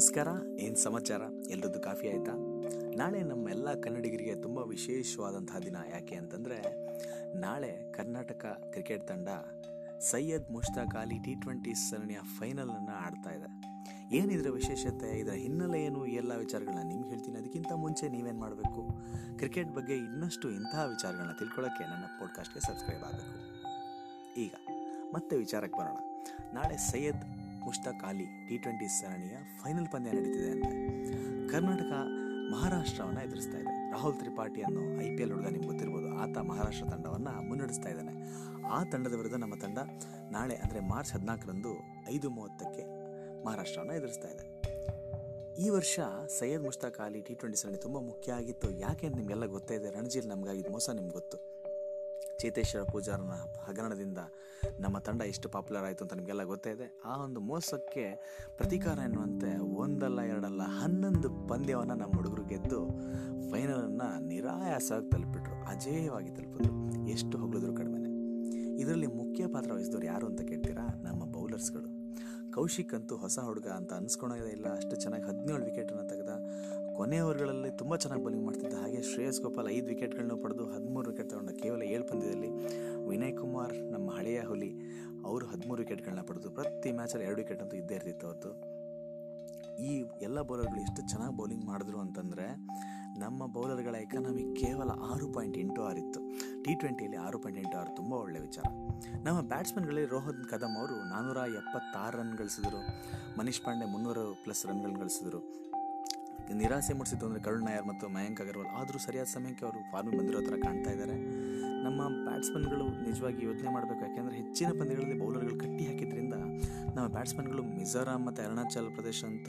ನಮಸ್ಕಾರ, ಏನು ಸಮಾಚಾರ? ಎಲ್ರದ್ದು ಕಾಫಿ ಆಯಿತಾ? ನಾಳೆ ನಮ್ಮೆಲ್ಲ ಕನ್ನಡಿಗರಿಗೆ ತುಂಬ ವಿಶೇಷವಾದಂತಹ ದಿನ ಯಾಕೆ ಅಂತಂದರೆ, ನಾಳೆ ಕರ್ನಾಟಕ ಕ್ರಿಕೆಟ್ ತಂಡ ಸೈಯದ್ ಮುಷ್ತಾಕ್ ಅಲಿ ಟಿ ಟ್ವೆಂಟಿ ಸರಣಿಯ ಫೈನಲನ್ನು ಆಡ್ತಾ ಇದೆ. ಏನಿದ್ರ ವಿಶೇಷತೆ, ಇದರ ಹಿನ್ನೆಲೆ ಏನು ಎಲ್ಲ ವಿಚಾರಗಳನ್ನ ನಿಮ್ಗೆ ಹೇಳ್ತೀನಿ. ಅದಕ್ಕಿಂತ ಮುಂಚೆ ನೀವೇನು ಮಾಡಬೇಕು? ಕ್ರಿಕೆಟ್ ಬಗ್ಗೆ ಇನ್ನಷ್ಟು ಇಂತಹ ವಿಚಾರಗಳನ್ನ ತಿಳ್ಕೊಳ್ಳೋಕ್ಕೆ ನನ್ನ ಪಾಡ್ಕಾಸ್ಟ್ಗೆ ಸಬ್ಸ್ಕ್ರೈಬ್ ಆಗಬೇಕು. ಈಗ ಮತ್ತೆ ವಿಚಾರಕ್ಕೆ ಬರೋಣ. ನಾಳೆ ಸೈಯದ್ ಮುಷ್ತಾಕ್ ಅಲಿ ಟಿ ಟ್ವೆಂಟಿ ಸರಣಿಯ ಫೈನಲ್ ಪಂದ್ಯ ನಡೀತಿದೆ ಅಂತೆ ಕರ್ನಾಟಕ ಮಹಾರಾಷ್ಟ್ರವನ್ನು ಎದುರಿಸ್ತಾ ಇದೆ. ರಾಹುಲ್ ತ್ರಿಪಾಠಿ ಅನ್ನೋ ಐ ಪಿ ಎಲ್ ಹುಡುಗ ನಿಮ್ಗೆ ಗೊತ್ತಿರ್ಬೋದು. ಆತ ಮಹಾರಾಷ್ಟ್ರ ತಂಡವನ್ನು ಮುನ್ನಡೆಸ್ತಾ ಇದ್ದಾನೆ. ಆ ತಂಡದ ವಿರುದ್ಧ ನಮ್ಮ ತಂಡ ನಾಳೆ ಅಂದರೆ ಮಾರ್ಚ್ ಹದಿನಾಲ್ಕರಂದು ಐದು ಮೂವತ್ತಕ್ಕೆ ಮಹಾರಾಷ್ಟ್ರವನ್ನು ಎದುರಿಸ್ತಾ ಇದೆ. ಈ ವರ್ಷ ಸೈಯದ್ ಮುಷ್ತಾಕ್ ಅಲಿ ಟಿ ಟ್ವೆಂಟಿ ಸರಣಿ ತುಂಬ ಮುಖ್ಯ ಆಗಿತ್ತು. ಯಾಕೆ ಅಂತ ನಿಮಗೆಲ್ಲ ಗೊತ್ತೇ ಇದೆ. ನಮಗಾಗಿದ್ದು ಮೋಸ, ನಿಮ್ಗೆ ಗೊತ್ತು. ಚೇತೇಶ್ವರ ಪೂಜಾರನ ಹಗರಣದಿಂದ ನಮ್ಮ ತಂಡ ಎಷ್ಟು ಪಾಪ್ಯುಲರ್ ಆಯಿತು ಅಂತ ನಿಮಗೆಲ್ಲ ಗೊತ್ತೇ ಇದೆ. ಆ ಒಂದು ಮೋಸಕ್ಕೆ ಪ್ರತೀಕಾರ ಎನ್ನುವಂತೆ ಒಂದಲ್ಲ ಎರಡಲ್ಲ ಹನ್ನೊಂದು ಪಂದ್ಯವನ್ನು ನಮ್ಮ ಹುಡುಗರು ಗೆದ್ದು ಫೈನಲನ್ನು ನಿರಾಯಾಸವಾಗಿ ತಲುಪಿಟ್ರು. ಅಜೇಯವಾಗಿ ತಲುಪಿದ್ರು. ಎಷ್ಟು ಹೊಗಳಿದ್ರು ಕಡಿಮೆನೆ ಇದರಲ್ಲಿ ಮುಖ್ಯ ಪಾತ್ರ ವಹಿಸಿದವರು ಯಾರು ಅಂತ ಕೇಳ್ತೀರಾ? ನಮ್ಮ ಬೌಲರ್ಸ್ಗಳು ಕೌಶಿಕ್ ಅಂತೂ ಹೊಸ ಹುಡುಗ ಅಂತ ಅನ್ಸ್ಕೊಳೋದೇ ಇಲ್ಲ. ಅಷ್ಟು ಚೆನ್ನಾಗಿ ಹದಿನೇಳು ವಿಕೆಟನ್ನು ತೆಗೆದ ಕೊನೆ ಓವರ್ಗಳಲ್ಲಿ ತುಂಬ ಚೆನ್ನಾಗಿ ಬೌಲಿಂಗ್ ಮಾಡ್ತಿದ್ದ ಹಾಗೆ ಶ್ರೇಯಸ್ ಗೋಪಾಲ್ ಐದು ವಿಕೆಟ್ಗಳನ್ನು ಪಡೆದು ಹದಿಮೂರು ವಿಕೆಟ್ ತಗೊಂಡ ಕೇವಲ ಏಳು ಪಂದ್ಯದಲ್ಲಿ ವಿನಯ್ ಕುಮಾರ್ ನಮ್ಮ ಹಳೆಯ ಹುಲಿ, ಅವರು ಹದಿಮೂರು ವಿಕೆಟ್ಗಳನ್ನ ಪಡೆದು ಪ್ರತಿ ಮ್ಯಾಚಲ್ಲಿ ಎರಡು ವಿಕೆಟ್ ಅಂತೂ ಇದ್ದೇ ಇರ್ತಿತ್ತು ಅವತ್ತು. ಈ ಎಲ್ಲ ಬೌಲರ್ಗಳು ಎಷ್ಟು ಚೆನ್ನಾಗಿ ಬೌಲಿಂಗ್ ಮಾಡಿದ್ರು ಅಂತಂದರೆ ನಮ್ಮ ಬೌಲರ್ಗಳ ಎಕಾನಮಿ ಕೇವಲ ಆರು ಪಾಯಿಂಟ್ ಎಂಟು ಆರು ಇತ್ತು. ಟಿ ಟ್ವೆಂಟಿಯಲ್ಲಿ ಆರು ಪಾಯಿಂಟ್ ಎಂಟು ಆರು ತುಂಬ ಒಳ್ಳೆಯ ವಿಚಾರ. ನಮ್ಮ ಬ್ಯಾಟ್ಸ್ಮನ್ಗಳಲ್ಲಿ ರೋಹನ್ ಕದಮ್ ಅವರು ನಾನ್ನೂರ ಎಪ್ಪತ್ತಾರು ರನ್ ಗಳಿಸಿದರು. ಮನೀಶ್ ಪಾಂಡೆ ಮುನ್ನೂರು ಪ್ಲಸ್ ರನ್ಗಳನ್ನ ಗಳಿಸಿದರು. ನಿರಾಸೆ ಮೂಡಿಸಿದ್ದು ಅಂದರೆ ಕರುಣ್ ನಾಯರ್ ಮತ್ತು ಮಯಾಂಕ್ ಅಗರ್ವಾಲ್. ಆದರೂ ಸರಿಯಾದ ಸಮಯಕ್ಕೆ ಅವರು ಫಾರ್ಮಿಗೆ ಬಂದಿರೋ ಥರ ಕಾಣ್ತಾ ಇದ್ದಾರೆ. ನಮ್ಮ ಬ್ಯಾಟ್ಸ್ಮನ್ಗಳು ನಿಜವಾಗಿ ಯೋಚನೆ ಮಾಡಬೇಕು. ಯಾಕೆಂದರೆ ಹೆಚ್ಚಿನ ಪಂದ್ಯಗಳಲ್ಲಿ ಬೌಲರ್ಗಳು ಕಟ್ಟಿ ಹಾಕಿದ್ರಿಂದ ನಮ್ಮ ಬ್ಯಾಟ್ಸ್ಮನ್ಗಳು ಮಿಜೋರಾಂ ಮತ್ತು ಅರುಣಾಚಲ್ ಪ್ರದೇಶ ಅಂತ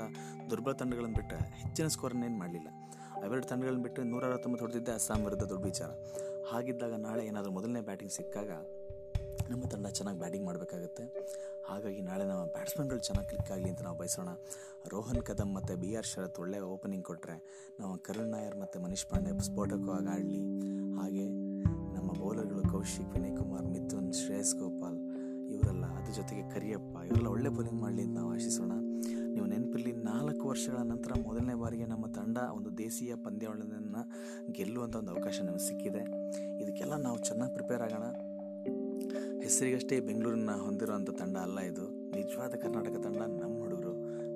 ದುರ್ಬಲ ತಂಡಗಳನ್ನು ಬಿಟ್ಟು ಹೆಚ್ಚಿನ ಸ್ಕೋರನ್ನೇನು ಮಾಡಲಿಲ್ಲ. ಅವೆರಡು ತಂಡಗಳನ್ನು ಬಿಟ್ಟು ನೂರ ಅರವತ್ತೊಂಬತ್ತು ಹೊಡೆದಿದ್ದೆ ಅಸ್ಸಾಂ ವಿರುದ್ಧ ದೊಡ್ಡ ವಿಚಾರ ಹಾಗಿದ್ದಾಗ ನಾಳೆ ಏನಾದರೂ ಮೊದಲನೇ ಬ್ಯಾಟಿಂಗ್ ಸಿಕ್ಕಾಗ ನಮ್ಮ ತಂಡ ಚೆನ್ನಾಗಿ ಬ್ಯಾಟಿಂಗ್ ಮಾಡಬೇಕಾಗುತ್ತೆ. ಹಾಗಾಗಿ ನಾಳೆ ನಮ್ಮ ಬ್ಯಾಟ್ಸ್ಮನ್ಗಳು ಚೆನ್ನಾಗಿ ಕ್ಲಿಕ್ ಆಗಲಿ ಅಂತ ನಾವು ಬಯಸೋಣ. ರೋಹನ್ ಕದಮ್ ಮತ್ತು ಬಿ ಆರ್ ಶರತ್ ಒಳ್ಳೆ ಓಪನಿಂಗ್ ಕೊಟ್ಟರೆ ನಮ್ಮ ಕರುಣ್ ನಾಯರ್ ಮತ್ತು ಮನೀಶ್ ಪಾಂಡೆ ಸ್ಫೋಟಕವಾಗಿ ಆಡಲಿ ಹಾಗೆ ನಮ್ಮ ಬೌಲರ್ಗಳು ಕೌಶಿಕ್, ವಿನಯ್ ಕುಮಾರ್, ಮಿಥುನ್, ಶ್ರೇಯಸ್ ಗೋಪಾಲ್ ಇವರೆಲ್ಲ ಅದ್ರ ಜೊತೆಗೆ ಕರಿಯಪ್ಪ ಇವರೆಲ್ಲ ಒಳ್ಳೆ ಬೌಲಿಂಗ್ ಮಾಡಲಿ ಅಂತ ನಾವು ಆಶಿಸೋಣ. ನೀವು ನೆನಪಿರಲಿ ನಾಲ್ಕು ವರ್ಷಗಳ ನಂತರ ಮೊದಲನೇ ಬಾರಿಗೆ ನಮ್ಮ ತಂಡ ಒಂದು ದೇಶೀಯ ಪಂದ್ಯಾವಳಿಯನ್ನು ಗೆಲ್ಲುವಂಥ ಒಂದು ಅವಕಾಶ ನಮಗೆ ಸಿಕ್ಕಿದೆ. ಇದಕ್ಕೆಲ್ಲ ನಾವು ಚೆನ್ನಾಗಿ ಪ್ರಿಪೇರ್ ಆಗೋಣ. ಹೆಸರಿಗಷ್ಟೇ ಬೆಂಗಳೂರನ್ನ ಹೊಂದಿರುವಂಥ ತಂಡ ಅಲ್ಲ ಇದು. ನಿಜವಾದ ಕರ್ನಾಟಕ ತಂಡ ನಮ್ಮ ಹುಡುಗರು.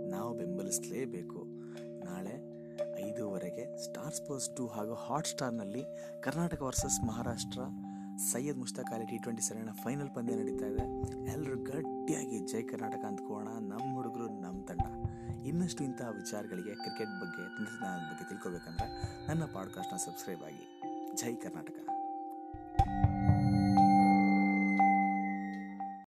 ನಾವು ಬೆಂಬಲಿಸಲೇಬೇಕು. ನಾಳೆ ಐದೂವರೆಗೆ ಸ್ಟಾರ್ ಸ್ಪೋರ್ಟ್ಸ್ ಟು ಹಾಗೂ ಹಾಟ್ ಸ್ಟಾರ್ನಲ್ಲಿ Karnataka versus Maharashtra Syed Mushtaq Ali T twenty seven final ಪಂದ್ಯ ನಡೀತಾ ಇದೆ. ಎಲ್ಲರೂ ಗಟ್ಟಿಯಾಗಿ ಜೈ ಕರ್ನಾಟಕ ಅಂದ್ಕೋಣ ನಮ್ಮ ಹುಡುಗರು, ನಮ್ಮ ತಂಡ. ಇನ್ನಷ್ಟು ಇಂತಹ ವಿಚಾರಗಳಿಗೆ ಕ್ರಿಕೆಟ್ ಬಗ್ಗೆ ತಂತ್ರಜ್ಞಾನದ ಬಗ್ಗೆ ತಿಳ್ಕೊಬೇಕಂದ್ರೆ ನನ್ನ ಪಾಡ್ಕಾಸ್ಟ್ನ ಸಬ್ಸ್ಕ್ರೈಬ್ ಆಗಿ. ಜೈ ಕರ್ನಾಟಕ.